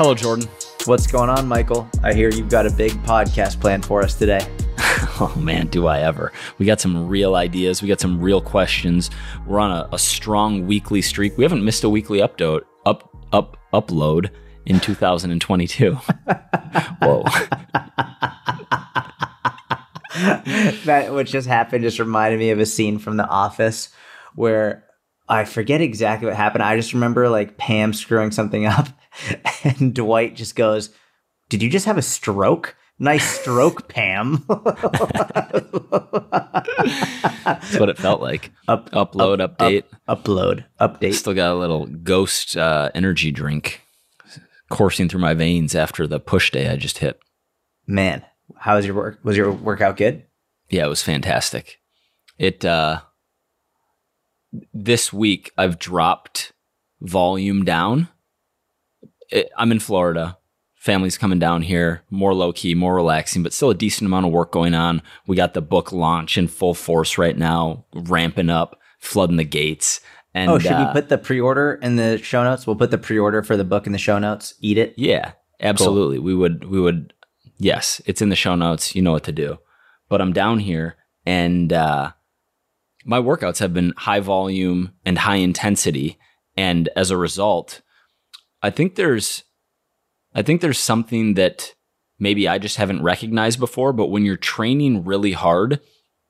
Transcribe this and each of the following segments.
Hello, Jordan. What's going on, Michael? I hear you've got a big podcast planned for us today. oh man, do I ever. We got some real ideas. We got some real questions. We're on a, a strong weekly streak. We haven't missed a weekly upload up up upload in 2022. Whoa. that what just happened just reminded me of a scene from The Office where I forget exactly what happened. I just remember like Pam screwing something up and Dwight just goes, Did you just have a stroke? Nice stroke, Pam. That's what it felt like. Up, upload, up, update. Up, upload, update. Still got a little ghost uh, energy drink coursing through my veins after the push day I just hit. Man, how was your work? Was your workout good? Yeah, it was fantastic. It uh this week I've dropped volume down. It, I'm in Florida. Family's coming down here, more low key, more relaxing, but still a decent amount of work going on. We got the book launch in full force right now, ramping up, flooding the gates. And, oh, should uh, we put the pre-order in the show notes? We'll put the pre-order for the book in the show notes. Eat it. Yeah, absolutely. Cool. We would. We would. Yes, it's in the show notes. You know what to do. But I'm down here, and uh, my workouts have been high volume and high intensity, and as a result, I think there's, I think there's something that maybe I just haven't recognized before. But when you're training really hard,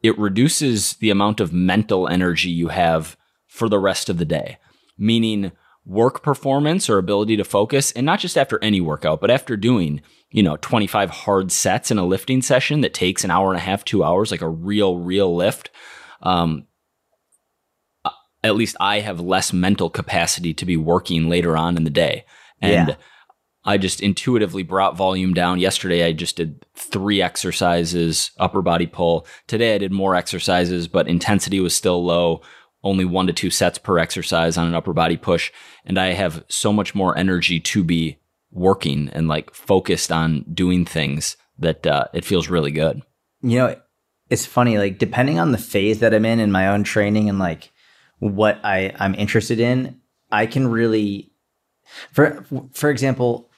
it reduces the amount of mental energy you have for the rest of the day, meaning work performance or ability to focus, and not just after any workout, but after doing, you know, 25 hard sets in a lifting session that takes an hour and a half, two hours, like a real, real lift. Um, at least I have less mental capacity to be working later on in the day. And yeah. I just intuitively brought volume down. Yesterday, I just did three exercises, upper body pull. Today, I did more exercises, but intensity was still low, only one to two sets per exercise on an upper body push. And I have so much more energy to be working and like focused on doing things that uh, it feels really good. You know, it's funny, like depending on the phase that I'm in in my own training and like what I, I'm interested in, I can really, for for example,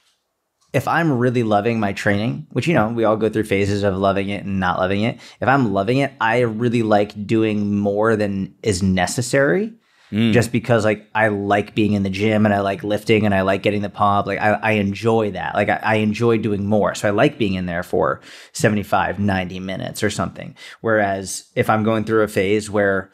if I'm really loving my training, which you know we all go through phases of loving it and not loving it. If I'm loving it, I really like doing more than is necessary. Mm. Just because like I like being in the gym and I like lifting and I like getting the pump, like I, I enjoy that. Like I, I enjoy doing more. So I like being in there for 75, 90 minutes or something. Whereas if I'm going through a phase where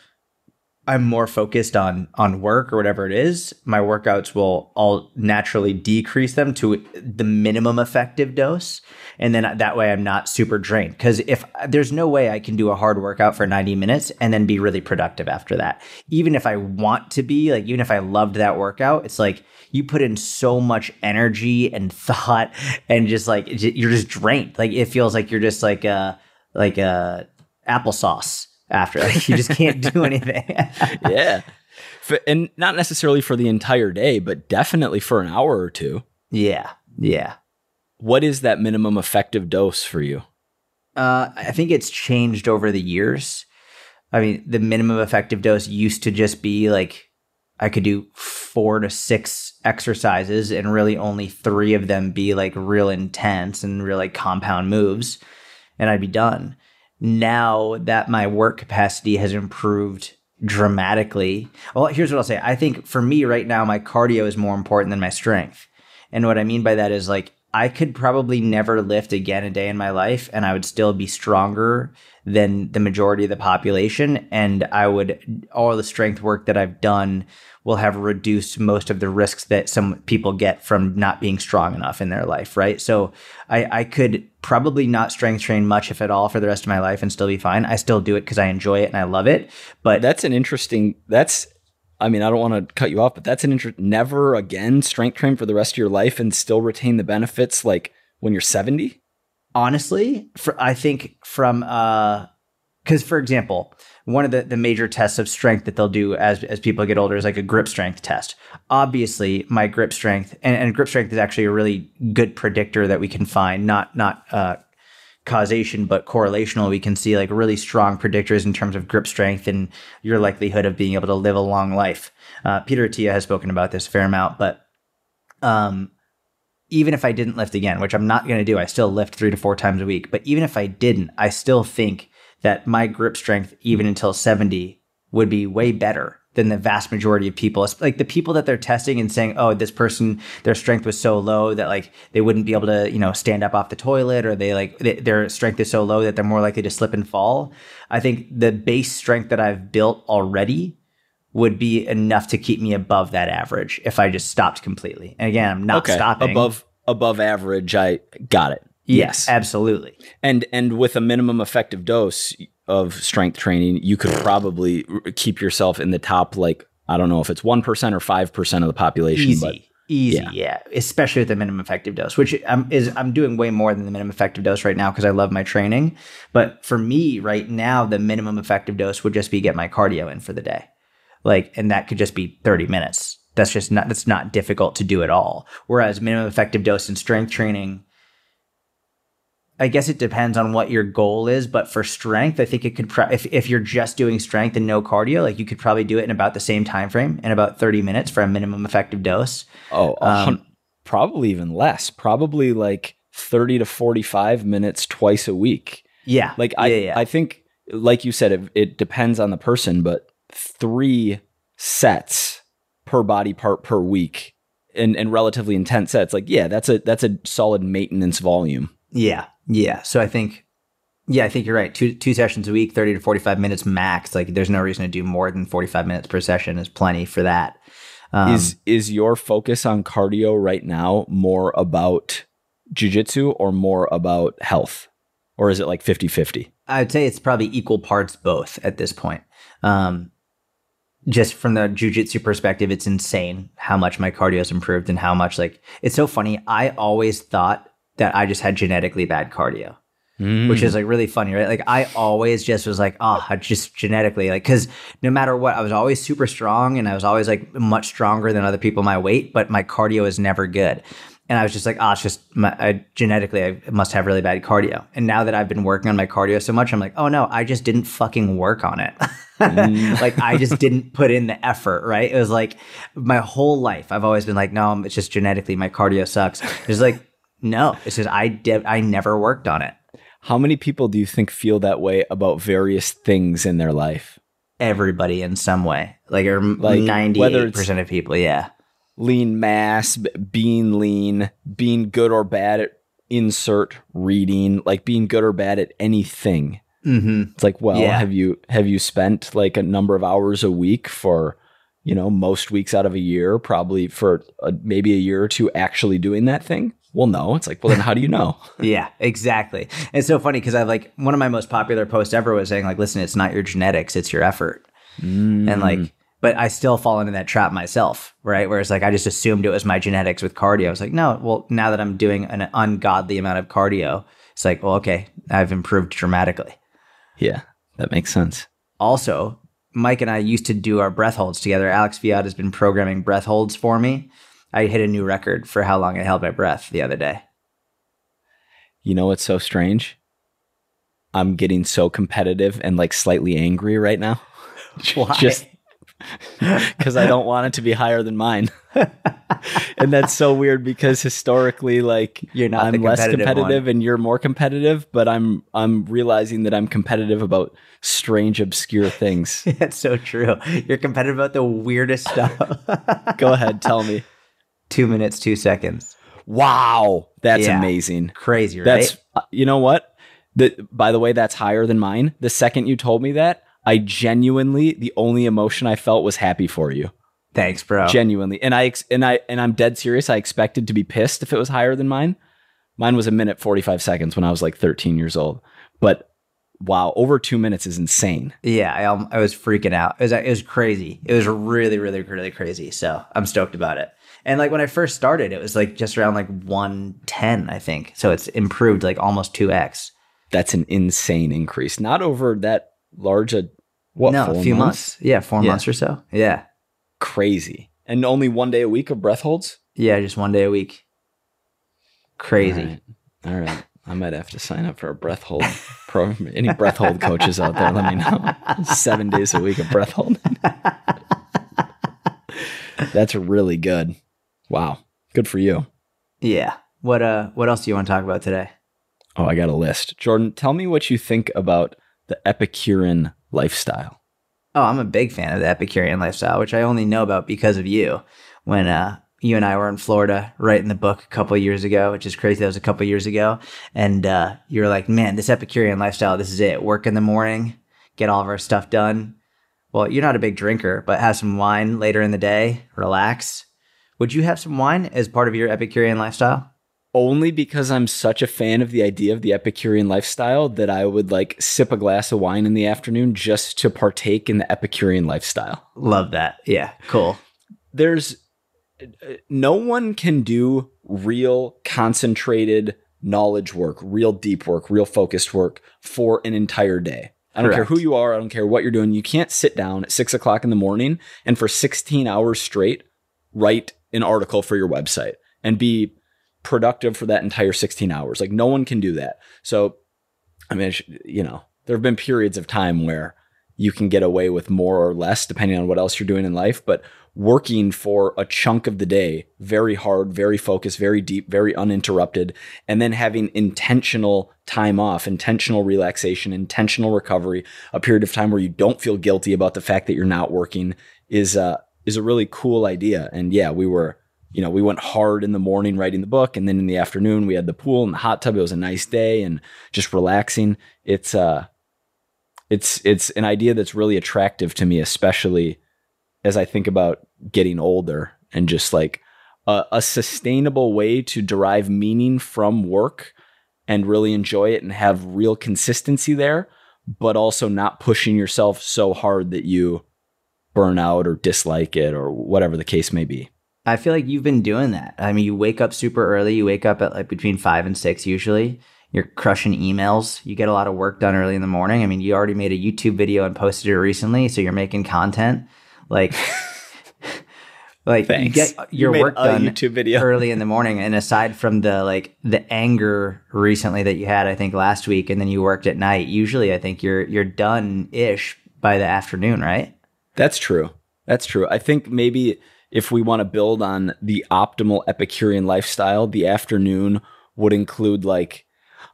I'm more focused on on work or whatever it is, my workouts will all naturally decrease them to the minimum effective dose, and then that way I'm not super drained. Because if there's no way I can do a hard workout for 90 minutes and then be really productive after that, even if I want to be, like even if I loved that workout, it's like you put in so much energy and thought, and just like you're just drained. Like it feels like you're just like a like a applesauce after. Like you just can't do anything. yeah. And not necessarily for the entire day, but definitely for an hour or two. Yeah. Yeah. What is that minimum effective dose for you? Uh, I think it's changed over the years. I mean, the minimum effective dose used to just be like I could do four to six exercises and really only three of them be like real intense and real like compound moves, and I'd be done now that my work capacity has improved dramatically. Well, here's what I'll say. I think for me right now, my cardio is more important than my strength. And what I mean by that is like, I could probably never lift again a day in my life and I would still be stronger than the majority of the population. And I would, all the strength work that I've done will have reduced most of the risks that some people get from not being strong enough in their life, right? So I, I could probably not strength train much, if at all, for the rest of my life and still be fine. I still do it because I enjoy it and I love it. But that's an interesting, that's, I mean, I don't want to cut you off, but that's an interest. Never again strength train for the rest of your life and still retain the benefits like when you're 70? Honestly, for, I think from, uh, because for example, one of the, the major tests of strength that they'll do as, as people get older is like a grip strength test. Obviously, my grip strength and, and grip strength is actually a really good predictor that we can find, not not uh, causation, but correlational. We can see like really strong predictors in terms of grip strength and your likelihood of being able to live a long life. Uh, Peter Attia has spoken about this fair amount, but um, even if I didn't lift again, which I'm not going to do, I still lift three to four times a week. But even if I didn't, I still think that my grip strength, even until 70, would be way better than the vast majority of people. It's like the people that they're testing and saying, "Oh, this person, their strength was so low that like they wouldn't be able to, you know, stand up off the toilet, or they like they, their strength is so low that they're more likely to slip and fall." I think the base strength that I've built already would be enough to keep me above that average if I just stopped completely. And again, I'm not okay. stopping above above average. I got it. Yes, absolutely. And and with a minimum effective dose of strength training, you could probably keep yourself in the top like I don't know if it's 1% or 5% of the population, Easy. but Easy, Yeah. yeah. Especially with the minimum effective dose, which I'm, is I'm doing way more than the minimum effective dose right now because I love my training. But for me right now, the minimum effective dose would just be get my cardio in for the day, like, and that could just be 30 minutes. That's just not that's not difficult to do at all. Whereas minimum effective dose in strength training, I guess it depends on what your goal is, but for strength, I think it could. Pro- if if you're just doing strength and no cardio, like you could probably do it in about the same time frame, in about 30 minutes for a minimum effective dose. oh, Um, probably even less. Probably like 30 to 45 minutes twice a week. Yeah, Like I yeah, yeah. I think like you said it, it depends on the person, but 3 sets per body part per week and and relatively intense sets. Like yeah, that's a that's a solid maintenance volume. Yeah, yeah. So I think, yeah, I think you're right. Two two sessions a week, thirty to forty five minutes max. Like, there's no reason to do more than forty five minutes per session. Is plenty for that. Um, is is your focus on cardio right now more about jujitsu or more about health? Or is it like 50-50? I'd say it's probably equal parts both at this point. Um, just from the jujitsu perspective, it's insane how much my cardio has improved and how much like it's so funny. I always thought that I just had genetically bad cardio. Mm. which is like really funny, right? Like I always just was like, oh, I just genetically like because no matter what, I was always super strong and I was always like much stronger than other people my weight, but my cardio is never good. And I was just like, oh, it's just my, I, genetically, I must have really bad cardio. And now that I've been working on my cardio so much, I'm like, oh no, I just didn't fucking work on it. Mm. like I just didn't put in the effort, right? It was like my whole life, I've always been like, no, it's just genetically, my cardio sucks. It's like, no, it says I did, I never worked on it. How many people do you think feel that way about various things in their life? everybody in some way, like or Like, ninety percent of people. Yeah, Lean mass, being lean, being good or bad at insert reading, like being good or bad at anything. mm-hmm. It's like, well, Yeah. have you have you spent like a number of hours a week for, you know, most weeks out of a year, probably for a, maybe a year or two actually doing that thing? Well, no. It's like, well, then how do you know? yeah, exactly. It's so funny because I like one of my most popular posts ever was saying like, listen, it's not your genetics, it's your effort, Mm. and like. But I still fall into that trap myself, right? Where it's like I just assumed it was my genetics with cardio. I was like, no, well, now that I'm doing an ungodly amount of cardio, it's like, well, okay, I've improved dramatically. yeah, that makes sense. Also, Mike and I used to do our breath holds together. Alex Fiat has been programming breath holds for me. I hit a new record for how long I held my breath the other day. You know what's so strange? I'm getting so competitive and like slightly angry right now. Why? Just because I don't want it to be higher than mine. and that's so weird because historically, like You're not I'm the less competitive competitive one. and you're more competitive, but I'm I'm realizing that I'm competitive about strange, obscure things. That's so true. You're competitive about the weirdest stuff. Go ahead, tell me. Two minutes, two seconds. Wow, that's Yeah. amazing. Crazy, right? That's uh, you know what? The, by the way, that's higher than mine. The second you told me that, I genuinely the only emotion I felt was happy for you. Thanks, bro. Genuinely. And I and I and I'm dead serious. I expected to be pissed if it was higher than mine. Mine was a minute 45 seconds when I was like 13 years old. But wow, over 2 minutes is insane. yeah, I, um, I was freaking out. It was, it was crazy. It was really, really, really crazy. So I'm stoked about it. And like when I first started, it was like just around like 110, I think. So it's improved like almost 2x. That's an insane increase. Not over that large a what no, a few months. Yeah, four Yeah. months or so. Yeah. Crazy. And only one day a week of breath holds? Yeah, just one day a week. Crazy. All right. All right. I might have to sign up for a breath hold program. Any breath hold coaches out there, let me know. Seven days a week of breath hold. That's really good. Wow. Good for you. Yeah. What uh what else do you want to talk about today? Oh, I got a list. Jordan, tell me what you think about the Epicurean lifestyle. Oh, I'm a big fan of the Epicurean lifestyle, which I only know about because of you. When uh you and I were in Florida writing the book a couple years ago, which is crazy. That was a couple years ago. And uh, you were like, man, this Epicurean lifestyle, this is it. Work in the morning, get all of our stuff done. Well, you're not a big drinker, but have some wine later in the day, relax. Would you have some wine as part of your Epicurean lifestyle? Only because I'm such a fan of the idea of the Epicurean lifestyle that I would like sip a glass of wine in the afternoon just to partake in the Epicurean lifestyle. Love that. Yeah, cool. There's uh, no one can do real concentrated knowledge work, real deep work, real focused work for an entire day. I don't Correct. care who you are. I don't care what you're doing. You can't sit down at six o'clock in the morning and for 16 hours straight write an article for your website and be productive for that entire 16 hours. Like no one can do that. So, I mean, you know, there have been periods of time where you can get away with more or less depending on what else you're doing in life. But working for a chunk of the day, very hard, very focused, very deep, very uninterrupted, and then having intentional time off, intentional relaxation, intentional recovery, a period of time where you don't feel guilty about the fact that you're not working is uh, is a really cool idea. And yeah, we were, you know, we went hard in the morning writing the book, and then in the afternoon we had the pool and the hot tub. It was a nice day and just relaxing. It's uh, it's it's an idea that's really attractive to me, especially as I think about getting older and just like a, a sustainable way to derive meaning from work and really enjoy it and have real consistency there, but also not pushing yourself so hard that you burn out or dislike it or whatever the case may be. I feel like you've been doing that. I mean, you wake up super early. You wake up at like between five and six usually. You're crushing emails. You get a lot of work done early in the morning. I mean, you already made a YouTube video and posted it recently, so you're making content. Like, like you get your You work done YouTube video. early in the morning. And aside from the like the anger recently that you had, I think last week, and then you worked at night. Usually, I think you're you're done ish by the afternoon, right? That's true. That's true. I think maybe if we want to build on the optimal Epicurean lifestyle, the afternoon would include like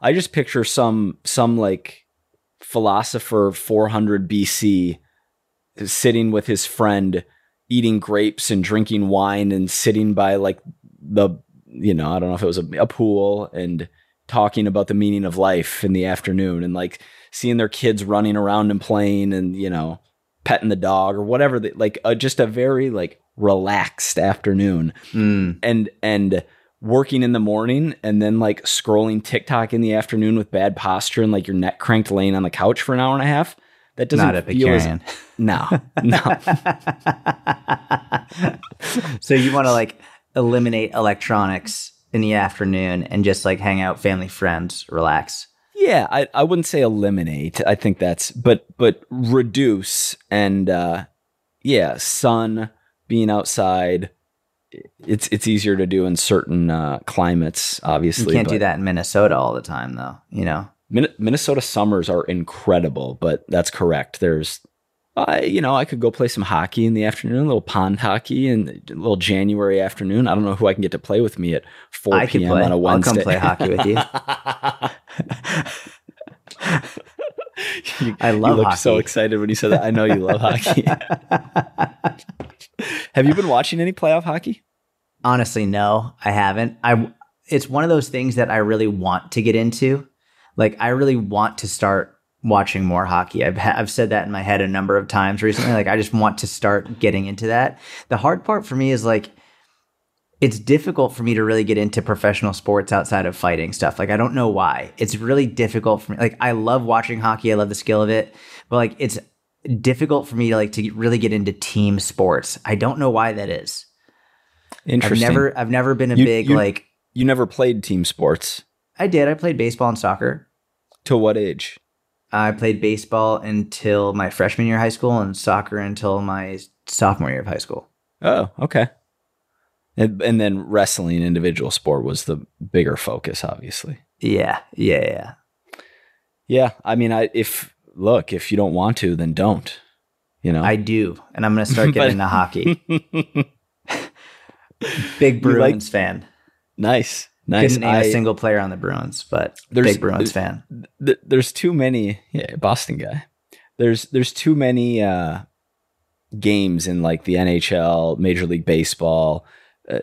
I just picture some some like philosopher 400 BC sitting with his friend eating grapes and drinking wine and sitting by like the you know, I don't know if it was a, a pool and talking about the meaning of life in the afternoon and like seeing their kids running around and playing and you know petting the dog or whatever they, like uh, just a very like relaxed afternoon Mm. and and working in the morning and then like scrolling TikTok in the afternoon with bad posture and like your neck cranked laying on the couch for an hour and a half that doesn't Not feel as- no no so you want to like eliminate electronics in the afternoon and just like hang out, family, friends, relax. Yeah, I, I wouldn't say eliminate. I think that's but but reduce and uh yeah, sun being outside. It's it's easier to do in certain uh, climates, Obviously, You can't do that in Minnesota all the time, though. You know, Min- Minnesota summers are incredible, but that's correct. There's, I you know, I could go play some hockey in the afternoon, a little pond hockey, and a little January afternoon. I don't know who I can get to play with me at four I could p.m. on a I'll Wednesday. come play hockey with you. you, I love you looked so excited when you said that. I know you love hockey. Have you been watching any playoff hockey? Honestly, no, I haven't. I it's one of those things that I really want to get into. Like I really want to start watching more hockey. I've ha- I've said that in my head a number of times recently. Like I just want to start getting into that. The hard part for me is like it's difficult for me to really get into professional sports outside of fighting stuff. Like I don't know why. It's really difficult for me. Like I love watching hockey. I love the skill of it, but like it's difficult for me to like to really get into team sports. I don't know why that is. I've Interesting. never I've never been a You- big you- like you never played team sports. I did. I played baseball and soccer. To what age? I played baseball until my freshman year of high school and soccer until my sophomore year of high school. Oh, okay. And, and then wrestling, individual sport, was the bigger focus, obviously. Yeah, yeah, yeah. Yeah, I mean, I if look if you don't want to, then don't. You know, I do, and I'm going to start getting into hockey. Big You like- Bruins fan. nice, nice. Couldn't name I- a single player on the Bruins, but There's- big Bruins fan. th- there's too many yeah boston guy there's there's too many uh games in like the nhl major league baseball uh,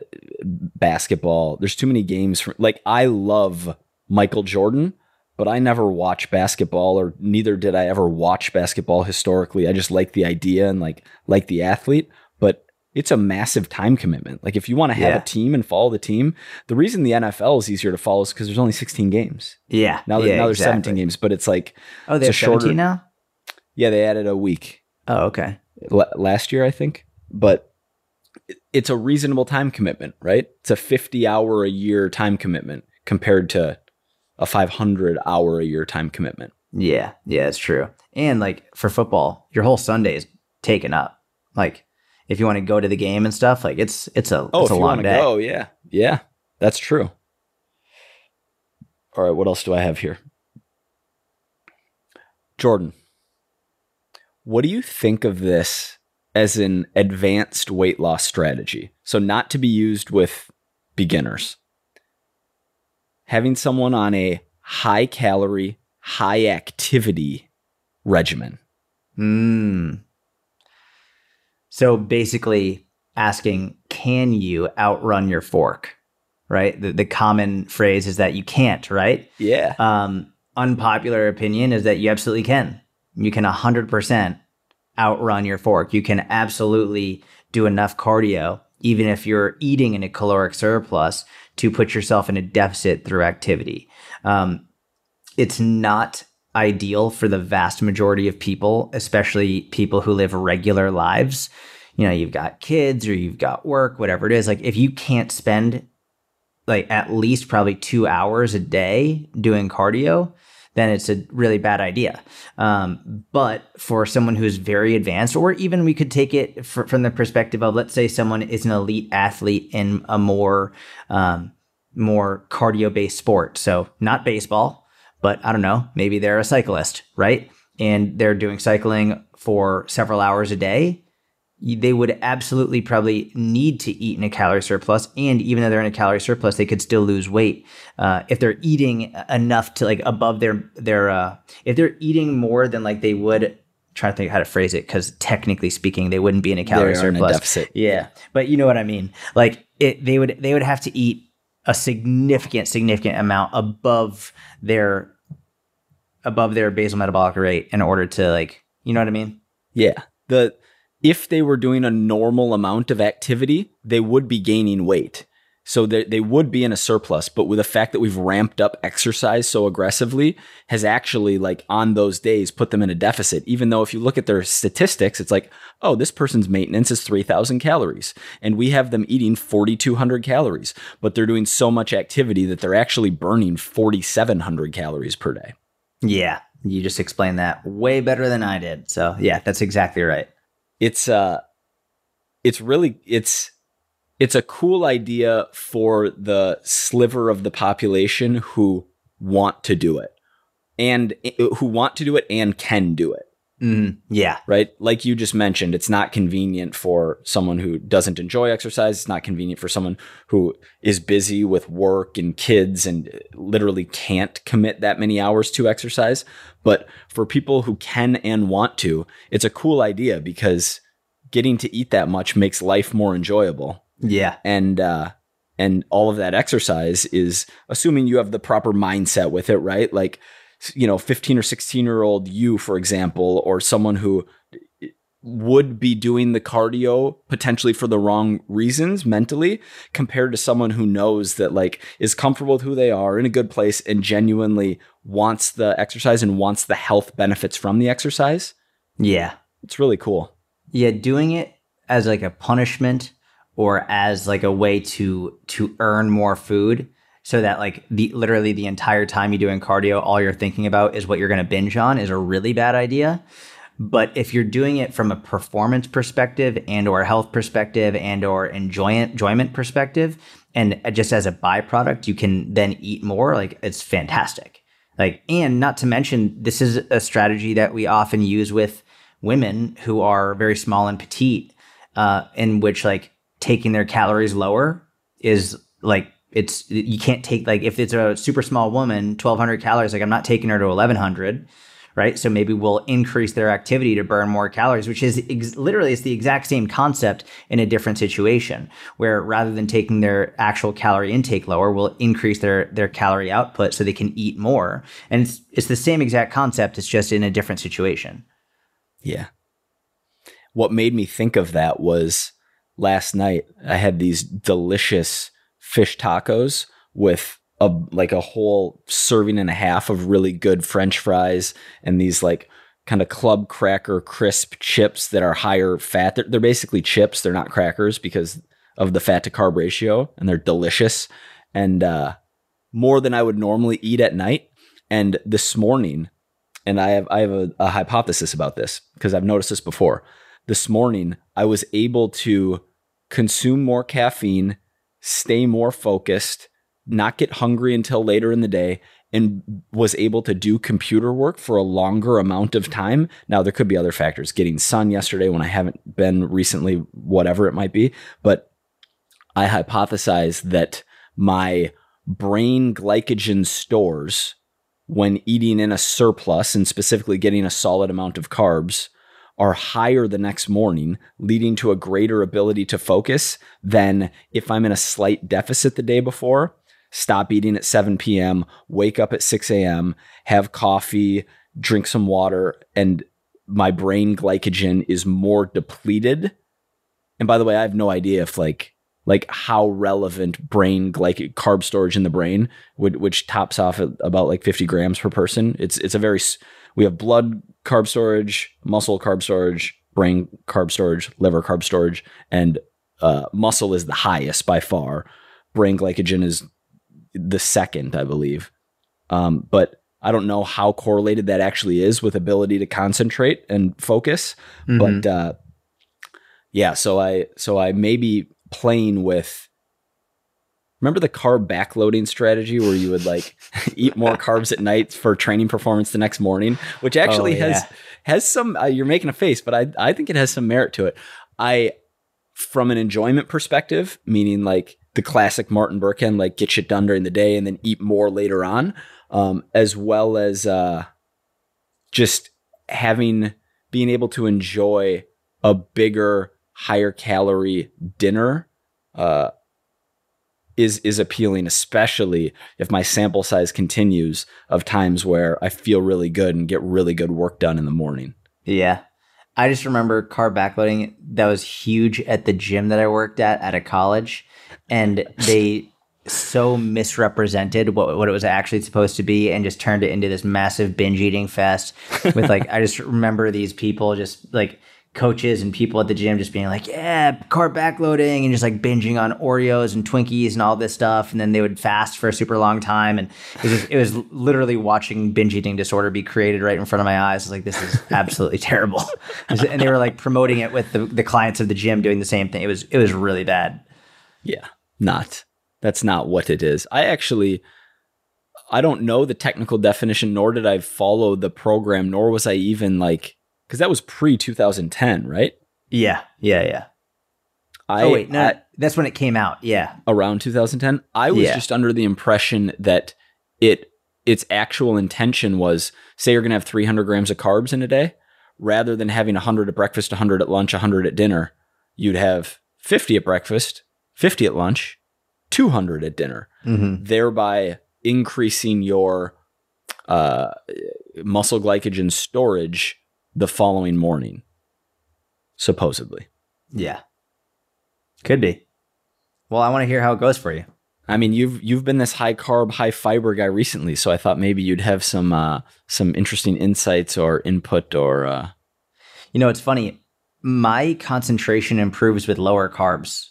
basketball there's too many games for like i love michael jordan but i never watch basketball or neither did i ever watch basketball historically i just like the idea and like like the athlete but it's a massive time commitment like if you want to have Yeah. a team and follow the team the reason the nfl is easier to follow is because there's only 16 games Yeah. now, yeah, now there's exactly. 17 games, but it's like, Oh, It's they're a shorter- 17 now? yeah, they added a week Oh, okay. L- last year, I think. But it's a reasonable time commitment, right? It's a 50 hour a year time commitment compared to a 500 hour a year time commitment. Yeah, yeah, it's true. And like for football, your whole Sunday is taken up. Like if you want to go to the game and stuff, like it's it's a Oh, it's if a you long want to day. go, yeah. Yeah, that's true. All right, what else do I have here? Jordan, what do you think of this as an advanced weight loss strategy? So, not to be used with beginners. Having someone on a high calorie, high activity regimen. Mm. So basically asking, can you outrun your fork? Right? The, the common phrase is that you can't, right? Yeah. Um, unpopular opinion is that you absolutely can. You can 100% outrun your fork. You can absolutely do enough cardio, even if you're eating in a caloric surplus, to put yourself in a deficit through activity. Um, it's not ideal for the vast majority of people, especially people who live regular lives. You know, you've got kids or you've got work, whatever it is. Like, if you can't spend like at least probably two hours a day doing cardio, then it's a really bad idea. Um, but for someone who's very advanced, or even we could take it fr- from the perspective of, let's say, someone is an elite athlete in a more um, more cardio based sport, so not baseball, but I don't know, maybe they're a cyclist, right? And they're doing cycling for several hours a day they would absolutely probably need to eat in a calorie surplus. And even though they're in a calorie surplus, they could still lose weight uh, if they're eating enough to like above their their. Uh, if they're eating more than like they would. Trying to think how to phrase it because technically speaking, they wouldn't be in a calorie They're in a surplus. deficit. Yeah, but you know what I mean. Like it, they would they would have to eat a significant significant amount above their above their basal metabolic rate in order to like you know what I mean. Yeah. The if they were doing a normal amount of activity, they would be gaining weight. So they, they would be in a surplus, but with the fact that we've ramped up exercise so aggressively has actually like on those days put them in a deficit. Even though if you look at their statistics, it's like, oh, this person's maintenance is 3000 calories and we have them eating 4200 calories, but they're doing so much activity that they're actually burning 4700 calories per day. Yeah, you just explained that way better than I did. So yeah, that's exactly right. it's uh it's really it's it's a cool idea for the sliver of the population who want to do it and who want to do it and can do it. Mm, yeah, right? Like you just mentioned it's not convenient for someone who doesn't enjoy exercise. It's not convenient for someone who is busy with work and kids and literally can't commit that many hours to exercise. But for people who can and want to it's a cool idea because getting to eat that much makes life more enjoyable yeah, and uh and all of that exercise is assuming you have the proper mindset with it right? Like you know 15 or 16 year old you for example or someone who would be doing the cardio potentially for the wrong reasons mentally compared to someone who knows that like is comfortable with who they are in a good place and genuinely wants the exercise and wants the health benefits from the exercise. Yeah, it's really cool. Yeah. Doing it as like a punishment or as like a way to to earn more food, so that like the literally the entire time you're doing cardio, all you're thinking about is what you're going to binge on, is a really bad idea. But if you're doing it from a performance perspective and or health perspective and or enjoyment enjoyment perspective, and just as a byproduct, you can then eat more. Like it's fantastic. Like, and not to mention, this is a strategy that we often use with women who are very small and petite, uh, in which like taking their calories lower is like it's you can't take like if it's a super small woman 1200 calories like i'm not taking her to 1100 right? So maybe we'll increase their activity to burn more calories which is ex- literally it's the exact same concept in a different situation where rather than taking their actual calorie intake lower we'll increase their their calorie output so they can eat more. And it's it's the same exact concept it's just in a different situation. Yeah. What made me think of that was last night i had these delicious fish tacos with a like a whole serving and a half of really good french fries and these like kind of club cracker crisp chips that are higher fat. They're, they're basically chips. They're not crackers because of the fat to carb ratio and they're delicious. And uh, more than i would normally eat at night. And this morning and i have i have a, a hypothesis about this because i've noticed this before. This morning i was able to consume more caffeine stay more focused, not get hungry until later in the day, and was able to do computer work for a longer amount of time. Now, there could be other factors, getting sun yesterday when I haven't been recently, whatever it might be. But I hypothesize that my brain glycogen stores, when eating in a surplus and specifically getting a solid amount of carbs, are higher the next morning, leading to a greater ability to focus than if I'm in a slight deficit the day before, stop eating at 7 p.m., wake up at 6 a.m., have coffee, drink some water, and my brain glycogen is more depleted. And by the way, I have no idea if like like how relevant brain glyc carb storage in the brain, would, which tops off at about like 50 grams per person. It's it's a very we have blood carb storage, muscle carb storage, brain carb storage, liver carb storage, and uh, muscle is the highest by far. Brain glycogen is the second, I believe. Um, but I don't know how correlated that actually is with ability to concentrate and focus. Mm-hmm. But uh, yeah, so I so I may be playing with remember the carb backloading strategy where you would like eat more carbs at night for training performance the next morning which actually oh, yeah. has has some uh, you're making a face but i i think it has some merit to it i from an enjoyment perspective meaning like the classic martin berkhan like get shit done during the day and then eat more later on um, as well as uh, just having being able to enjoy a bigger higher calorie dinner uh, is is appealing, especially if my sample size continues of times where I feel really good and get really good work done in the morning. Yeah. I just remember carb backloading that was huge at the gym that I worked at at a college. And they so misrepresented what, what it was actually supposed to be and just turned it into this massive binge eating fest with like I just remember these people just like coaches and people at the gym just being like, yeah, carb backloading and just like binging on Oreos and Twinkies and all this stuff. And then they would fast for a super long time. And it was, it was literally watching binge eating disorder be created right in front of my eyes. I was like, this is absolutely terrible. And they were like promoting it with the, the clients of the gym doing the same thing. It was, it was really bad. Yeah, not. That's not what it is. I actually, I don't know the technical definition, nor did I follow the program, nor was I even like because that was pre 2010, right? Yeah, yeah, yeah. I, oh wait, no, I, that's when it came out. Yeah, around 2010. I was yeah. just under the impression that it its actual intention was say you're going to have 300 grams of carbs in a day, rather than having 100 at breakfast, 100 at lunch, 100 at dinner, you'd have 50 at breakfast, 50 at lunch, 200 at dinner, mm-hmm. thereby increasing your uh, muscle glycogen storage the following morning, supposedly. Yeah. Could be. Well, I want to hear how it goes for you. I mean, you've you've been this high carb, high fiber guy recently, so I thought maybe you'd have some uh, some interesting insights or input or. Uh... You know, it's funny. My concentration improves with lower carbs.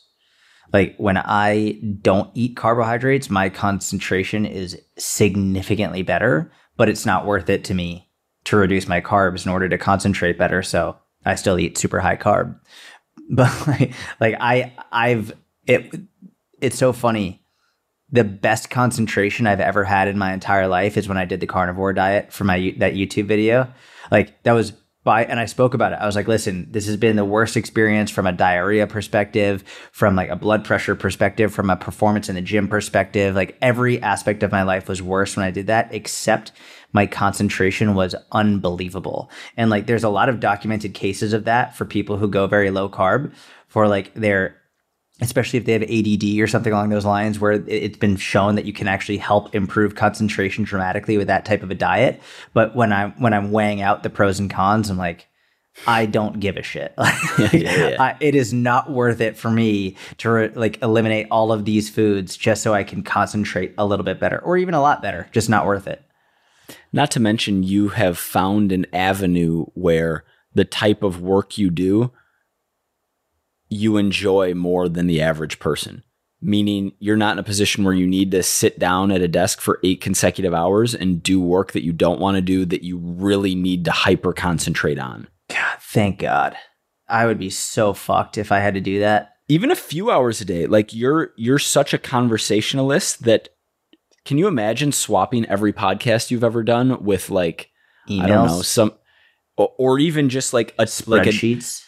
Like when I don't eat carbohydrates, my concentration is significantly better, but it's not worth it to me to reduce my carbs in order to concentrate better. So I still eat super high carb. But like, like I I've it it's so funny. The best concentration I've ever had in my entire life is when I did the carnivore diet for my that YouTube video. Like that was by and I spoke about it. I was like, listen, this has been the worst experience from a diarrhea perspective, from like a blood pressure perspective, from a performance in the gym perspective. Like every aspect of my life was worse when I did that, except my concentration was unbelievable. And like there's a lot of documented cases of that for people who go very low carb for like their especially if they have ADD or something along those lines, where it's been shown that you can actually help improve concentration dramatically with that type of a diet. But when I'm when I'm weighing out the pros and cons, I'm like, I don't give a shit. yeah, yeah, yeah. I, it is not worth it for me to re- like eliminate all of these foods just so I can concentrate a little bit better, or even a lot better. Just not worth it. Not to mention, you have found an avenue where the type of work you do you enjoy more than the average person. Meaning, you're not in a position where you need to sit down at a desk for eight consecutive hours and do work that you don't want to do that you really need to hyper concentrate on. God, thank God. I would be so fucked if I had to do that. Even a few hours a day. Like you're you're such a conversationalist that can you imagine swapping every podcast you've ever done with like Emails? I don't know, some or, or even just like a spreadsheets? Like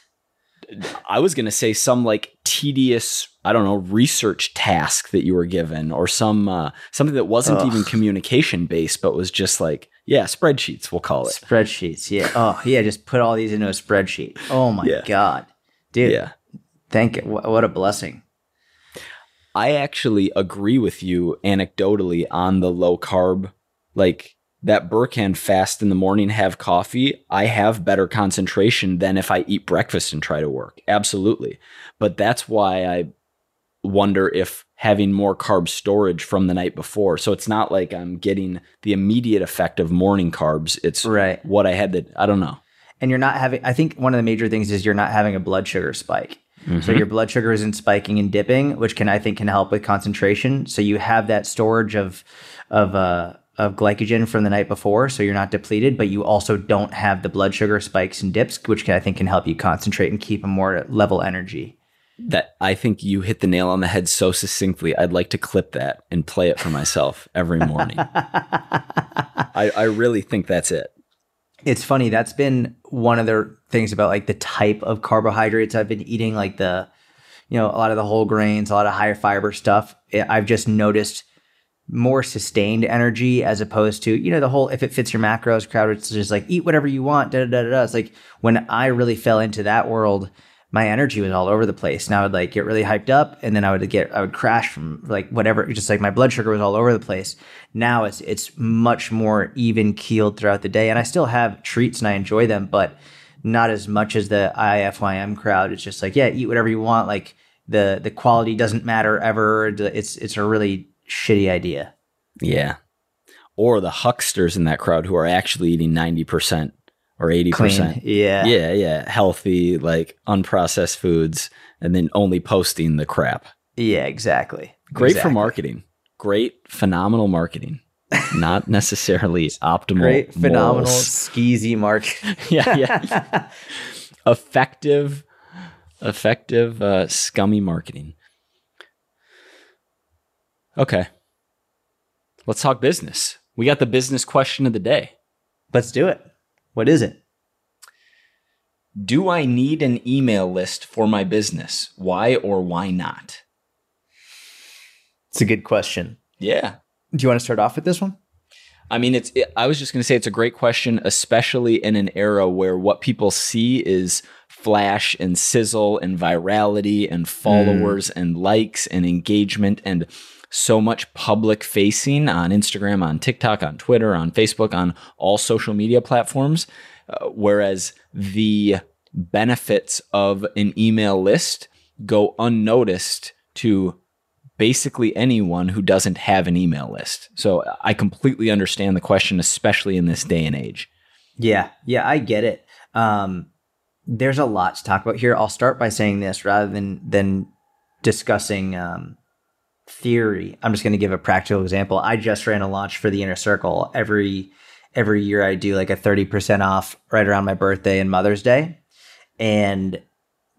a, I was going to say some like tedious, I don't know, research task that you were given or some uh, something that wasn't Ugh. even communication based, but was just like, yeah, spreadsheets, we'll call it. Spreadsheets. Yeah. Oh, yeah. Just put all these into a spreadsheet. Oh my yeah. God. Dude. Yeah. Thank you. What a blessing. I actually agree with you anecdotally on the low carb, like that Berkhan fast in the morning, have coffee, I have better concentration than if I eat breakfast and try to work. Absolutely. But that's why I wonder if having more carb storage from the night before. So it's not like I'm getting the immediate effect of morning carbs. It's right. what I had that I don't know. And you're not having I think one of the major things is you're not having a blood sugar spike. Mm-hmm. So your blood sugar isn't spiking and dipping, which can I think can help with concentration. So you have that storage of of uh of glycogen from the night before, so you're not depleted, but you also don't have the blood sugar spikes and dips, which I think can help you concentrate and keep a more level energy. That I think you hit the nail on the head so succinctly. I'd like to clip that and play it for myself every morning. I, I really think that's it. It's funny. That's been one of the things about like the type of carbohydrates I've been eating, like the, you know, a lot of the whole grains, a lot of higher fiber stuff. Eh, I've just noticed more sustained energy as opposed to you know the whole if it fits your macros crowd it's just like eat whatever you want da da da da it's like when i really fell into that world my energy was all over the place. And i would like get really hyped up and then i would get i would crash from like whatever just like my blood sugar was all over the place. Now it's it's much more even keeled throughout the day and i still have treats and i enjoy them but not as much as the ifym crowd. It's just like yeah eat whatever you want. Like the the quality doesn't matter ever. It's it's a really shitty idea. Yeah. Or the hucksters in that crowd who are actually eating 90% or 80%. Clean. Yeah. Yeah, yeah. Healthy, like unprocessed foods, and then only posting the crap. Yeah, exactly. Great exactly. for marketing. Great, phenomenal marketing. Not necessarily optimal. Great, phenomenal, skeezy mark. yeah, yeah. effective, effective, uh, scummy marketing. Okay. Let's talk business. We got the business question of the day. Let's do it. What is it? Do I need an email list for my business? Why or why not? It's a good question. Yeah. Do you want to start off with this one? I mean, it's. It, I was just going to say it's a great question, especially in an era where what people see is flash and sizzle and virality and followers mm. and likes and engagement and so much public facing on Instagram, on TikTok, on Twitter, on Facebook, on all social media platforms. Uh, whereas the benefits of an email list go unnoticed to basically anyone who doesn't have an email list. So I completely understand the question, especially in this day and age. Yeah, yeah, I get it. Um, there's a lot to talk about here. I'll start by saying this rather than than discussing um, theory, I'm just going to give a practical example. I just ran a launch for the inner circle. Every every year I do like a 30% off right around my birthday and Mother's Day. And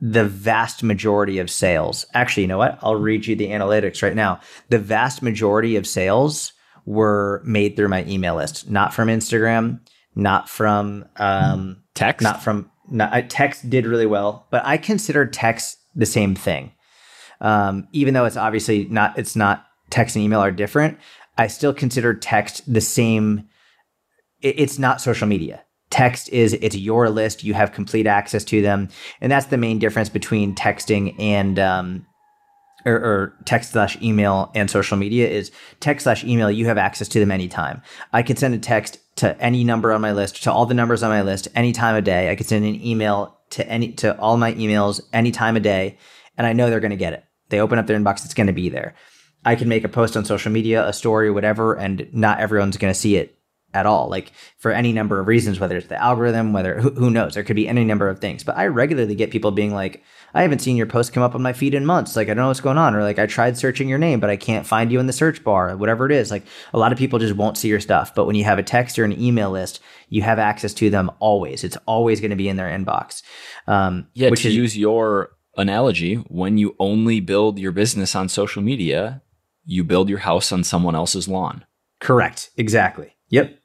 the vast majority of sales, actually, you know what? I'll read you the analytics right now. The vast majority of sales were made through my email list, not from Instagram, not from um, Text? not from not, text did really well, but I consider text the same thing. Um, even though it's obviously not, it's not text and email are different. I still consider text the same. it- it's not social media. Text is it's your list. You have complete access to them, and that's the main difference between texting and um, or, or text slash email and social media is text slash email. You have access to them anytime. I can send a text to any number on my list, to all the numbers on my list, any time of day. I could send an email to any to all my emails any time of day, and I know they're going to get it. They open up their inbox, it's going to be there. I can make a post on social media, a story, whatever, and not everyone's going to see it at all. Like for any number of reasons, whether it's the algorithm, whether who, who knows, there could be any number of things. But I regularly get people being like, I haven't seen your post come up on my feed in months. Like I don't know what's going on, or like I tried searching your name, but I can't find you in the search bar, whatever it is. Like a lot of people just won't see your stuff. But when you have a text or an email list, you have access to them always. It's always going to be in their inbox. Um, Yeah, which to is use your analogy, when you only build your business on social media, you build your house on someone else's lawn. Correct. Exactly. Yep.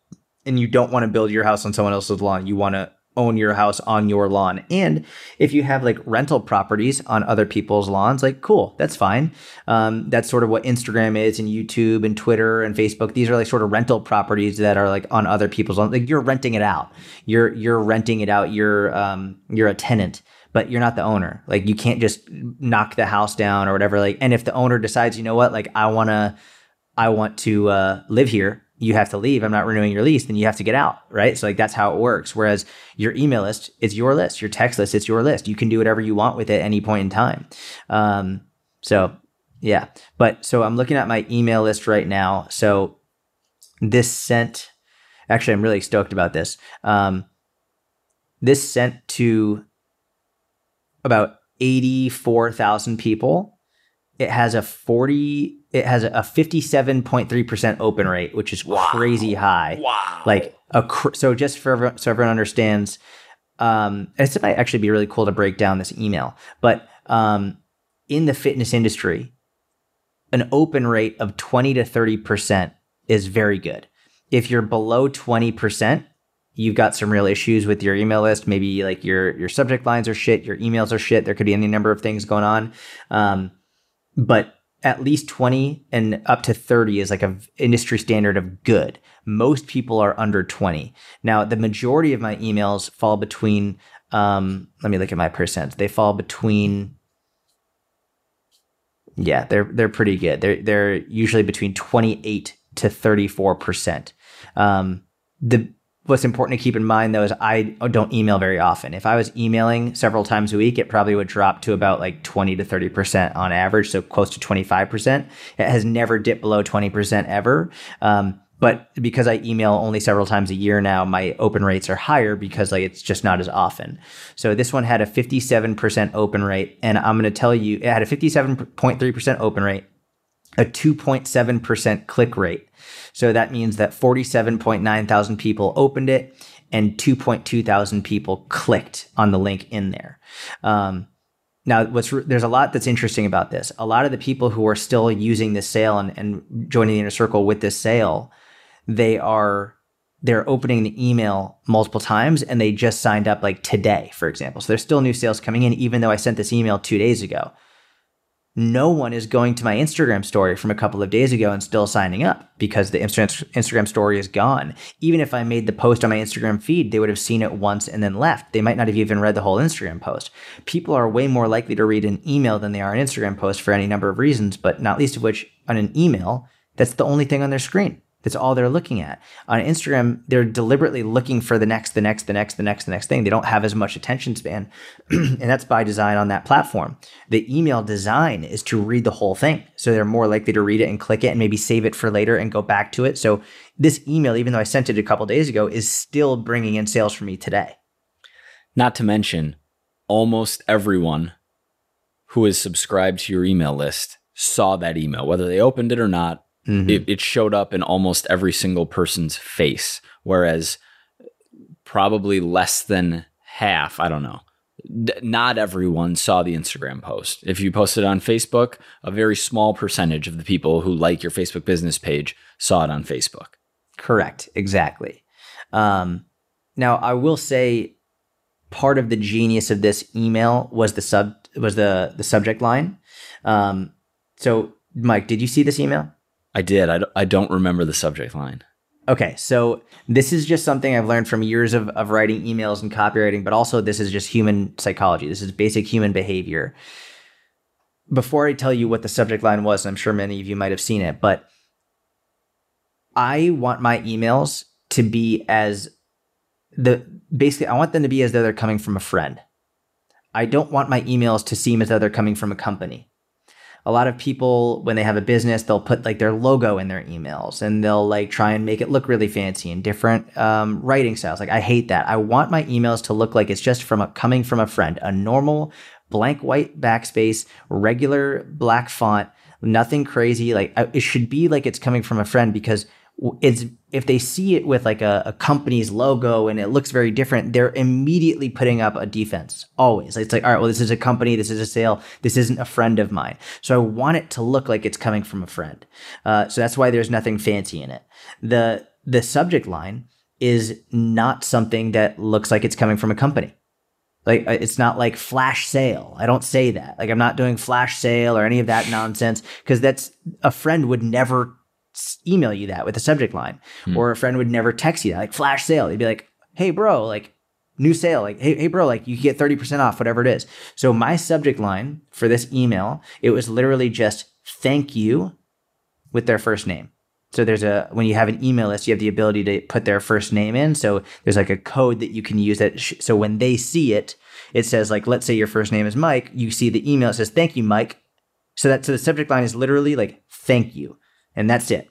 And you don't want to build your house on someone else's lawn. You want to own your house on your lawn. And if you have like rental properties on other people's lawns, like cool, that's fine. Um, that's sort of what Instagram is and YouTube and Twitter and Facebook. These are like sort of rental properties that are like on other people's lawns. Like you're renting it out. You're you're renting it out. You're um you're a tenant but you're not the owner. Like you can't just knock the house down or whatever. Like, and if the owner decides, you know what, like I want to, I want to uh, live here, you have to leave. I'm not renewing your lease. Then you have to get out, right? So like that's how it works. Whereas your email list is your list, your text list, it's your list. You can do whatever you want with it any point in time. Um, so yeah, but so I'm looking at my email list right now. So this sent. Actually, I'm really stoked about this. Um, this sent to about 84,000 people. It has a 40 it has a 57.3% open rate, which is Wow. crazy high. Wow. Like a cr- so just for everyone, so everyone understands um and this might actually be really cool to break down this email. But um in the fitness industry, an open rate of 20 to 30% is very good. If you're below 20%, you've got some real issues with your email list. Maybe like your your subject lines are shit, your emails are shit. There could be any number of things going on. Um, but at least 20 and up to 30 is like a industry standard of good. Most people are under 20. Now, the majority of my emails fall between um, let me look at my percent. They fall between yeah, they're they're pretty good. They're they're usually between 28 to 34%. Um, the what's important to keep in mind though is I don't email very often. If I was emailing several times a week, it probably would drop to about like 20 to 30% on average, so close to 25%. It has never dipped below 20% ever. Um, but because I email only several times a year now, my open rates are higher because like it's just not as often. So this one had a 57% open rate, and I'm going to tell you, it had a 57.3% open rate, a 2.7% click rate. So that means that 47.9 thousand people opened it and 2.2 thousand people clicked on the link in there. Um, now, what's there's a lot that's interesting about this. A lot of the people who are still using this sale and, and joining the inner circle with this sale, they are they're opening the email multiple times and they just signed up like today, for example. So there's still new sales coming in, even though I sent this email two days ago no one is going to my Instagram story from a couple of days ago and still signing up because the Instagram story is gone. Even if I made the post on my Instagram feed, they would have seen it once and then left. They might not have even read the whole Instagram post. People are way more likely to read an email than they are an Instagram post for any number of reasons, but not least of which on an email, that's the only thing on their screen. That's all they're looking at. On Instagram, they're deliberately looking for the next, the next, the next, the next, the next thing. They don't have as much attention span. and that's by design on that platform. The email design is to read the whole thing. So they're more likely to read it and click it and maybe save it for later and go back to it. So this email, even though I sent it a couple days ago, is still bringing in sales for me today. Not to mention, almost everyone who is subscribed to your email list saw that email, whether they opened it or not. Mhm. It, it showed up in almost every single person's face, whereas probably less than half, I don't know, D- not everyone saw the Instagram post. If you posted on Facebook, a very small percentage of the people who like your Facebook business page saw it on Facebook. Correct. Exactly. Um, now, I will say part of the genius of this email was the sub was the the subject line. Um, so, Mike, did you see this email? I did. I, d- I don't remember the subject line. Okay, so this is just something I've learned from years of, of writing emails and copywriting, but also this is just human psychology. This is basic human behavior. Before I tell you what the subject line was, I'm sure many of you might have seen it, but I want my emails to be as the basically I want them to be as though they're coming from a friend. I don't want my emails to seem as though they're coming from a company a lot of people when they have a business they'll put like their logo in their emails and they'll like try and make it look really fancy and different um, writing styles. Like i hate that. I want my emails to look like it's just from a coming from a friend a normal blank white backspace regular black font nothing crazy. Like it should be like it's coming from a friend because it's if they see it with like a, a, company's logo and it looks very different, they're immediately putting up a defense. Always, it's like, all right, well, this is a company, this is a sale, this isn't a friend of mine. So I want it to look like it's coming from a friend. Uh, so that's why there's nothing fancy in it. the The subject line is not something that looks like it's coming from a company. Like uh, it's not like flash sale. I don't say that. Like I'm not doing flash sale or any of that nonsense because that's a friend would never email you that with a subject line, hmm. or a friend would never text you that, like flash sale. They'd be like, "Hey, bro, like new sale, like hey, hey, bro, like you get thirty percent off, whatever it is." So my subject line for this email, it was literally just "thank you" with their first name. So there's a when you have an email list, you have the ability to put their first name in. So there's like a code that you can use that. Sh- so when they see it, it says like, let's say your first name is Mike. You see the email it says, "Thank you, Mike." So that so the subject line is literally like, "Thank you." And that's it.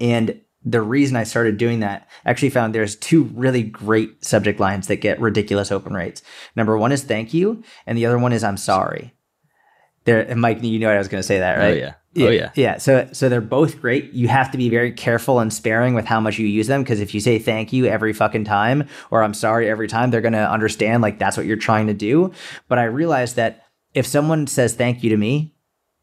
And the reason I started doing that, I actually found there's two really great subject lines that get ridiculous open rates. Number one is thank you, and the other one is I'm sorry. There, Mike, you know what I was going to say that, oh, right? Oh yeah. Oh yeah. Yeah. So so they're both great. You have to be very careful and sparing with how much you use them because if you say thank you every fucking time or I'm sorry every time, they're going to understand like that's what you're trying to do. But I realized that if someone says thank you to me,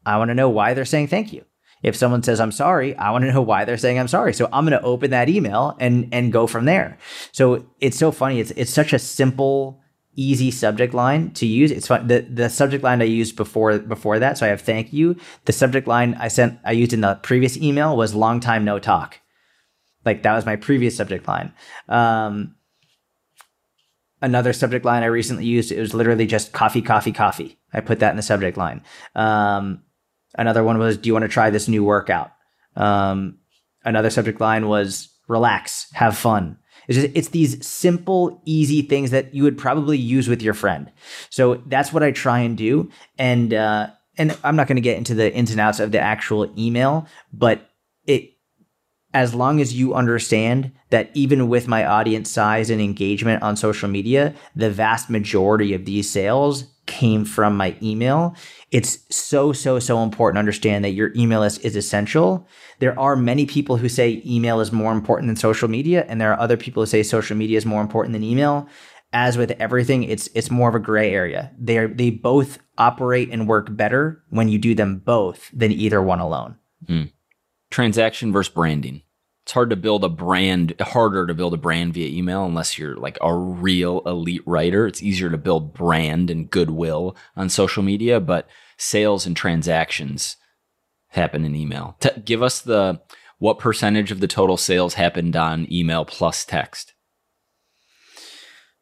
I want to know why they're saying thank you if someone says I'm sorry, I want to know why they're saying I'm sorry. So I'm going to open that email and and go from there. So it's so funny. It's it's such a simple easy subject line to use. It's fun. The the subject line I used before before that. So I have thank you. The subject line I sent I used in the previous email was long time no talk. Like that was my previous subject line. Um, another subject line I recently used it was literally just coffee, coffee, coffee. I put that in the subject line. Um, Another one was, do you want to try this new workout? Um, another subject line was, relax, have fun. It's just, it's these simple, easy things that you would probably use with your friend. So that's what I try and do. And, uh, and I'm not going to get into the ins and outs of the actual email, but it, as long as you understand that even with my audience size and engagement on social media, the vast majority of these sales came from my email. It's so, so, so important to understand that your email list is essential. There are many people who say email is more important than social media, and there are other people who say social media is more important than email. As with everything, it's it's more of a gray area. They are they both operate and work better when you do them both than either one alone. Mm. Transaction versus branding it's hard to build a brand harder to build a brand via email unless you're like a real elite writer. It's easier to build brand and goodwill on social media but sales and transactions happen in email. T- give us the what percentage of the total sales happened on email plus text?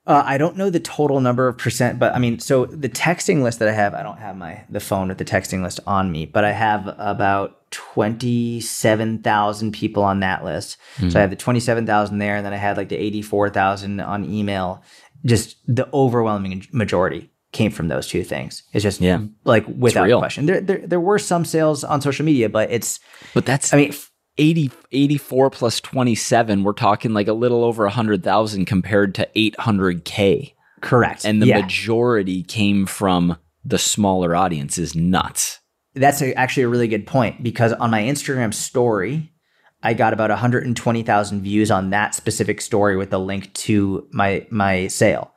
Uh, I don't know the total number of percent, but I mean, so the texting list that I have, I don't have my the phone with the texting list on me, but I have about twenty seven thousand people on that list. Mm-hmm. So I have the twenty seven thousand there, and then I had like the eighty four thousand on email. Just the overwhelming majority came from those two things. It's just yeah, like without question. There, there there were some sales on social media, but it's but that's I mean 80, 84 plus 27, we're talking like a little over 100,000 compared to 800K. Correct. And the yeah. majority came from the smaller audience is nuts. That's a, actually a really good point because on my Instagram story, I got about 120,000 views on that specific story with the link to my my sale.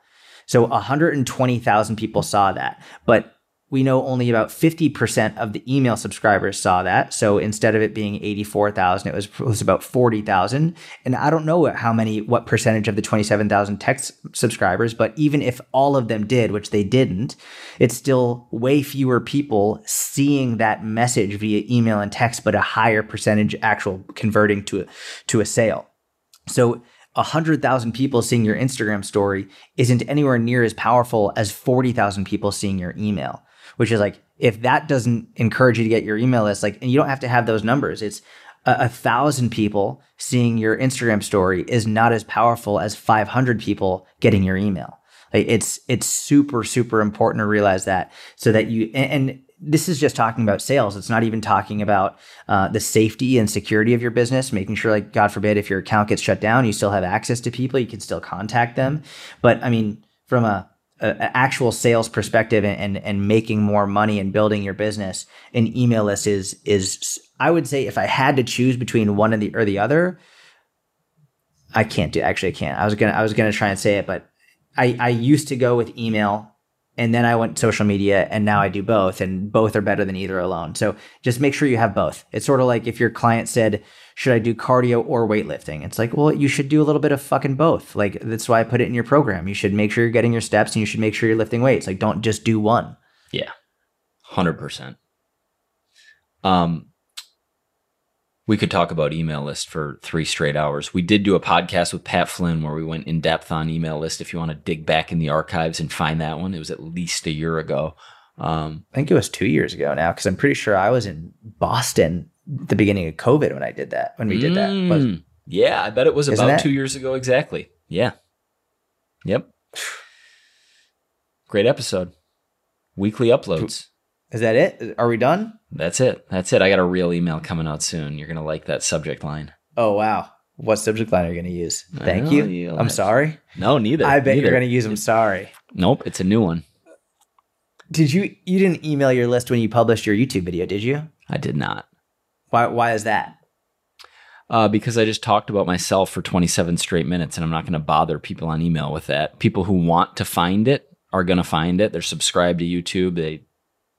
So 120,000 people saw that. But we know only about 50% of the email subscribers saw that. So instead of it being 84,000, it was, it was about 40,000. And I don't know how many, what percentage of the 27,000 text subscribers, but even if all of them did, which they didn't, it's still way fewer people seeing that message via email and text, but a higher percentage actual converting to a, to a sale. So 100,000 people seeing your Instagram story isn't anywhere near as powerful as 40,000 people seeing your email which is like if that doesn't encourage you to get your email list, like, and you don't have to have those numbers. It's a, a thousand people seeing your Instagram story is not as powerful as 500 people getting your email. Like it's it's super super important to realize that so that you and, and this is just talking about sales. It's not even talking about uh, the safety and security of your business, making sure, like, God forbid, if your account gets shut down, you still have access to people, you can still contact them. But I mean, from a actual sales perspective and, and, and making more money and building your business, an email list is is I would say if I had to choose between one and the or the other, I can't do actually I can't. I was gonna I was gonna try and say it, but I, I used to go with email and then I went social media and now I do both and both are better than either alone. So just make sure you have both. It's sort of like if your client said, should I do cardio or weightlifting? It's like, well, you should do a little bit of fucking both. Like that's why I put it in your program. You should make sure you're getting your steps and you should make sure you're lifting weights. Like don't just do one. Yeah. 100%. Um we could talk about email list for three straight hours. We did do a podcast with Pat Flynn where we went in depth on email list. If you want to dig back in the archives and find that one, it was at least a year ago. Um, I think it was two years ago now because I'm pretty sure I was in Boston the beginning of COVID when I did that. When we did that, mm, yeah, I bet it was about that- two years ago exactly. Yeah. Yep. Great episode. Weekly uploads. is that it? Are we done? That's it. That's it. I got a real email coming out soon. You're gonna like that subject line. Oh wow! What subject line are you going to use? Thank you. I'm sorry. No, neither. I bet neither. you're going to use. I'm sorry. Nope, it's a new one. Did you? You didn't email your list when you published your YouTube video, did you? I did not. Why? Why is that? Uh, because I just talked about myself for 27 straight minutes, and I'm not going to bother people on email with that. People who want to find it are going to find it. They're subscribed to YouTube. They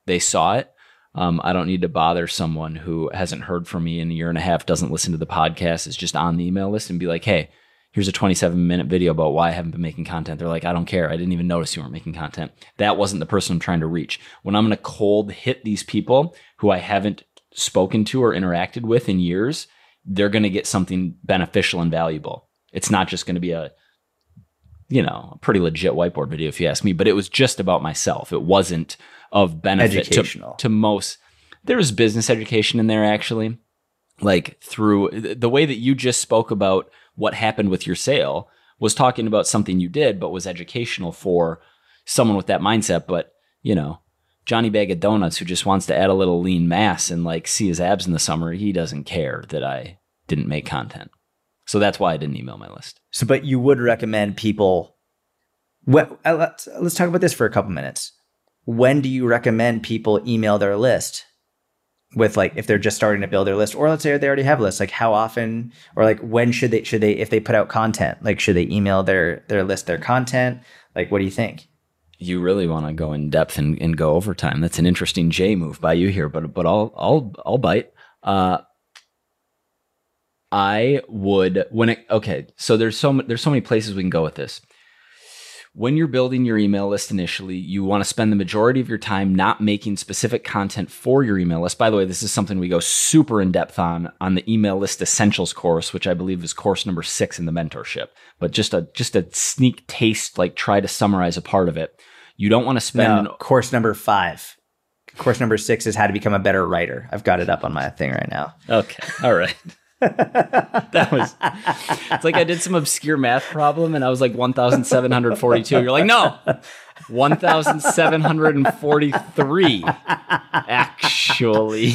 they saw it. Um, I don't need to bother someone who hasn't heard from me in a year and a half, doesn't listen to the podcast, is just on the email list, and be like, "Hey, here's a 27 minute video about why I haven't been making content." They're like, "I don't care. I didn't even notice you weren't making content." That wasn't the person I'm trying to reach. When I'm going to cold hit these people who I haven't spoken to or interacted with in years, they're going to get something beneficial and valuable. It's not just going to be a, you know, a pretty legit whiteboard video, if you ask me, but it was just about myself. It wasn't of benefit to, to most. There was business education in there, actually. Like through the way that you just spoke about what happened with your sale was talking about something you did, but was educational for someone with that mindset. But, you know, Johnny Bag of Donuts who just wants to add a little lean mass and like see his abs in the summer, he doesn't care that I didn't make content. So that's why I didn't email my list. So, but you would recommend people. What? uh, Let's let's talk about this for a couple minutes. When do you recommend people email their list? With like, if they're just starting to build their list, or let's say they already have a list, like how often, or like when should they should they if they put out content, like should they email their their list their content? Like, what do you think? You really want to go in depth and, and go overtime. That's an interesting J move by you here, but but I'll I'll I'll bite. Uh, I would when it okay. So there's so there's so many places we can go with this. When you're building your email list initially, you want to spend the majority of your time not making specific content for your email list. By the way, this is something we go super in depth on on the email list essentials course, which I believe is course number six in the mentorship. But just a just a sneak taste, like try to summarize a part of it. You don't want to spend No, course number five. Course number six is how to become a better writer. I've got it up on my thing right now. Okay. All right. that was it's like I did some obscure math problem and I was like 1742. You're like, no, 1743. Actually.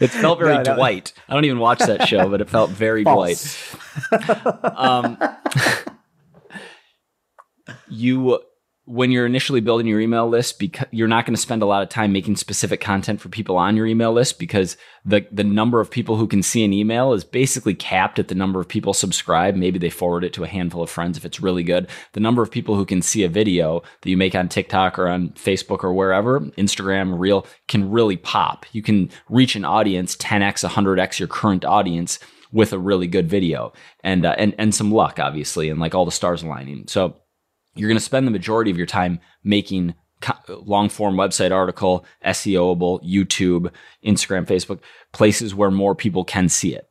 It felt very No, no. Dwight. I don't even watch that show, but it felt very Dwight. Um, you when you're initially building your email list because you're not going to spend a lot of time making specific content for people on your email list because the the number of people who can see an email is basically capped at the number of people subscribe. Maybe they forward it to a handful of friends if it's really good. The number of people who can see a video that you make on TikTok or on Facebook or wherever Instagram reel can really pop. You can reach an audience 10x 100x your current audience with a really good video and uh, and and some luck obviously and like all the stars aligning. So you're going to spend the majority of your time making long form website article, SEOable, YouTube, Instagram, Facebook, places where more people can see it.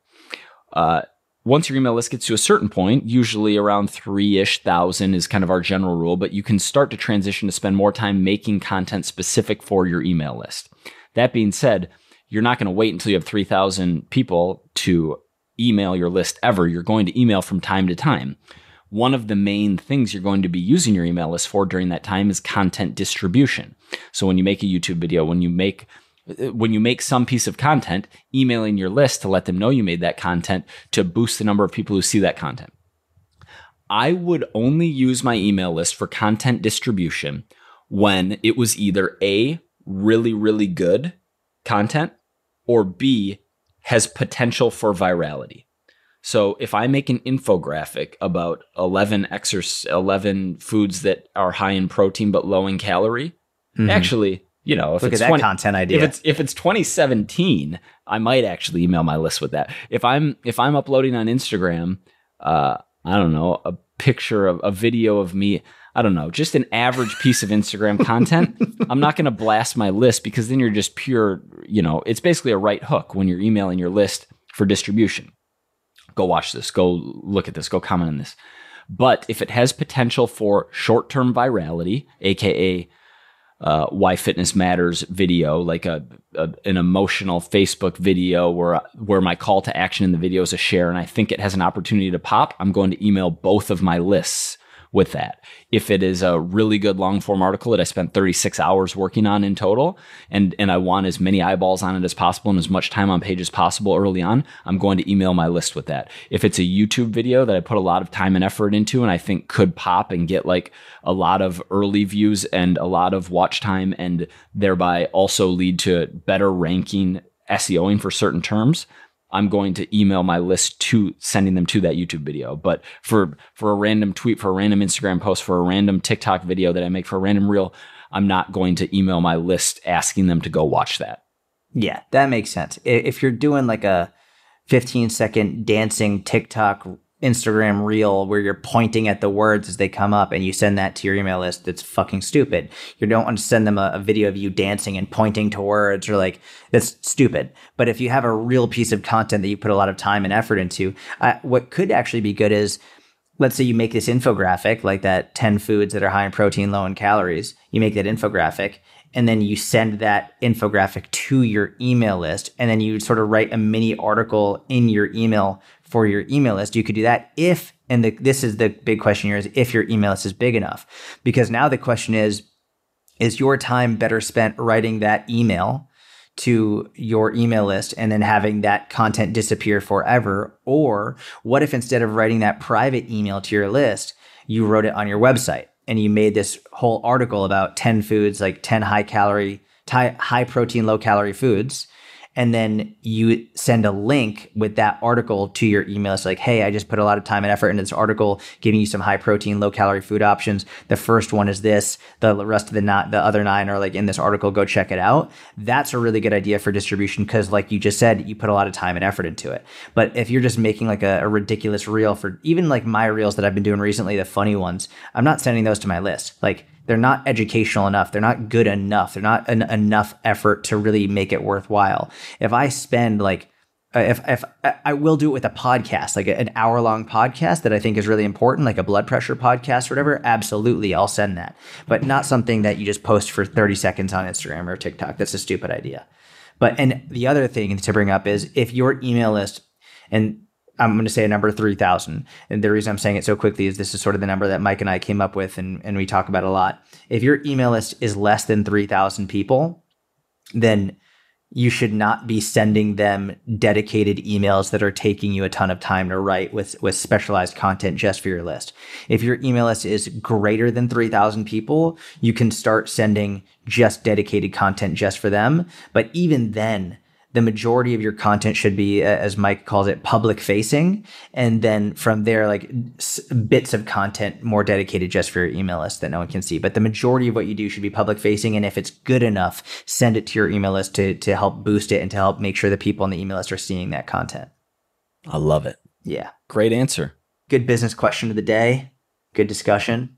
Uh, once your email list gets to a certain point, usually around three ish thousand is kind of our general rule, but you can start to transition to spend more time making content specific for your email list. That being said, you're not going to wait until you have 3,000 people to email your list ever. You're going to email from time to time one of the main things you're going to be using your email list for during that time is content distribution. So when you make a YouTube video, when you make uh, when you make some piece of content, emailing your list to let them know you made that content to boost the number of people who see that content. I would only use my email list for content distribution when it was either A, really, really good content, or B, has potential for virality. So if I make an infographic about 11 exercise, 11 foods that are high in protein but low in calorie, mm-hmm. actually, you know, if Look it's at 20, content idea. If it's if it's 2017, I might actually email my list with that. If I'm if I'm uploading on Instagram, uh, I don't know, a picture of a video of me, I don't know, just an average piece of Instagram content, I'm not going to blast my list because then you're just pure, you know, it's basically a right hook when you're emailing your list for distribution go watch this, go look at this, go comment on this. But if it has potential for short term virality, aka uh, why fitness matters video, like a, a, an emotional Facebook video where where my call to action in the video is a share, and I think it has an opportunity to pop, I'm going to email both of my lists with that. If it is a really good long form article that I spent 36 hours working on in total and, and I want as many eyeballs on it as possible and as much time on page as possible early on, I'm going to email my list with that. If it's a YouTube video that I put a lot of time and effort into and I think could pop and get like a lot of early views and a lot of watch time and thereby also lead to better ranking SEOing for certain terms, I'm going to email my list to sending them to that YouTube video. But for for a random tweet, for a random Instagram post, for a random TikTok video that I make for a random reel, I'm not going to email my list asking them to go watch that. Yeah, that makes sense. If you're doing like a 15 second dancing TikTok Instagram reel where you're pointing at the words as they come up and you send that to your email list, that's fucking stupid. You don't want to send them a, a, video of you dancing and pointing to words or like, that's stupid. But if you have a real piece of content that you put a lot of time and effort into, what could actually be good is, let's say you make this infographic, like that 10 foods that are high in protein, low in calories. You make that infographic and then you send that infographic to your email list and then you sort of write a mini article in your email for your email list. You could do that if, and the, this is the big question here is if your email list is big enough. Because now the question is, is your time better spent writing that email to your email list and then having that content disappear forever? Or what if instead of writing that private email to your list, you wrote it on your website and you made this whole article about 10 foods, like 10 high calorie, high protein, low calorie foods and then you send a link with that article to your email. It's like, hey, I just put a lot of time and effort into this article, giving you some high protein, low calorie food options. The first one is this. The rest of the not the other nine are like in this article. Go check it out. That's a really good idea for distribution because, like you just said, you put a lot of time and effort into it. But if you're just making like a, a ridiculous reel for even like my reels that I've been doing recently, the funny ones, I'm not sending those to my list. Like they're not educational enough. They're not good enough. They're not an, enough effort to really make it worthwhile. If I spend like uh, if if I will do it with a podcast, like an hour long podcast that I think is really important, like a blood pressure podcast or whatever, absolutely, I'll send that. But not something that you just post for 30 seconds on Instagram or TikTok. That's a stupid idea. But and the other thing to bring up is if your email list and I'm going to say a number 3,000. And the reason I'm saying it so quickly is this is sort of the number that Mike and I came up with and, and we talk about a lot. If your email list is less than 3,000 people, then you should not be sending them dedicated emails that are taking you a ton of time to write with, with specialized content just for your list. If your email list is greater than 3,000 people, you can start sending just dedicated content just for them. But even then, the majority of your content should be, as Mike calls it, public facing. And then from there, like bits of content more dedicated just for your email list that no one can see. But the majority of what you do should be public facing. And if it's good enough, send it to your email list to, to help boost it and to help make sure the people on the email list are seeing that content. I love it. Yeah. Great answer. Good business question of the day. Good discussion.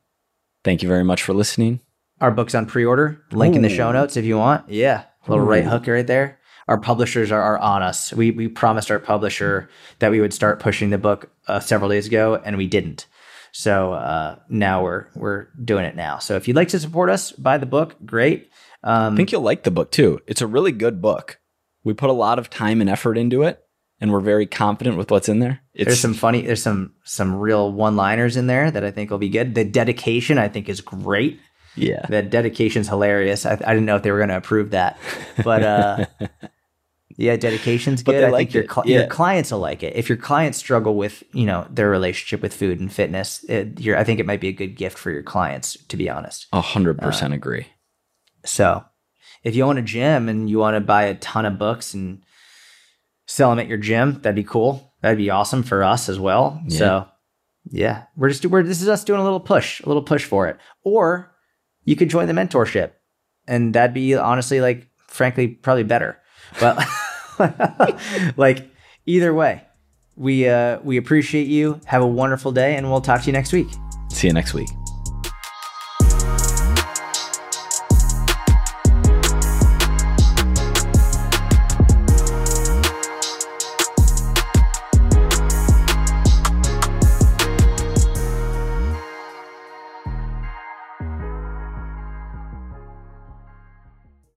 Thank you very much for listening. Our book's on pre order. Link Ooh. in the show notes if you want. Yeah. Little Ooh. right hook right there our publishers are, are on us. We we promised our publisher that we would start pushing the book uh, several days ago, and we didn't. So uh, now we're we're doing it now. So if you'd like to support us, buy the book. Great. Um, I think you'll like the book too. It's a really good book. We put a lot of time and effort into it, and we're very confident with what's in there. It's, there's some funny, there's some some real one-liners in there that I think will be good. The dedication I think is great. Yeah, the dedication's hilarious. I, I didn't know if they were going to approve that, but uh, Yeah, dedication's good. I like think your cl- yeah. your clients will like it. If your clients struggle with you know their relationship with food and fitness, it, I think it might be a good gift for your clients. To be honest, a hundred percent uh, agree. So, if you own a gym and you want to buy a ton of books and sell them at your gym, that'd be cool. That'd be awesome for us as well. Yeah. So, yeah, we're just we're this is us doing a little push, a little push for it. Or you could join the mentorship, and that'd be honestly like frankly probably better. But like either way, we uh, we appreciate you. Have a wonderful day, and we'll talk to you next week. See you next week.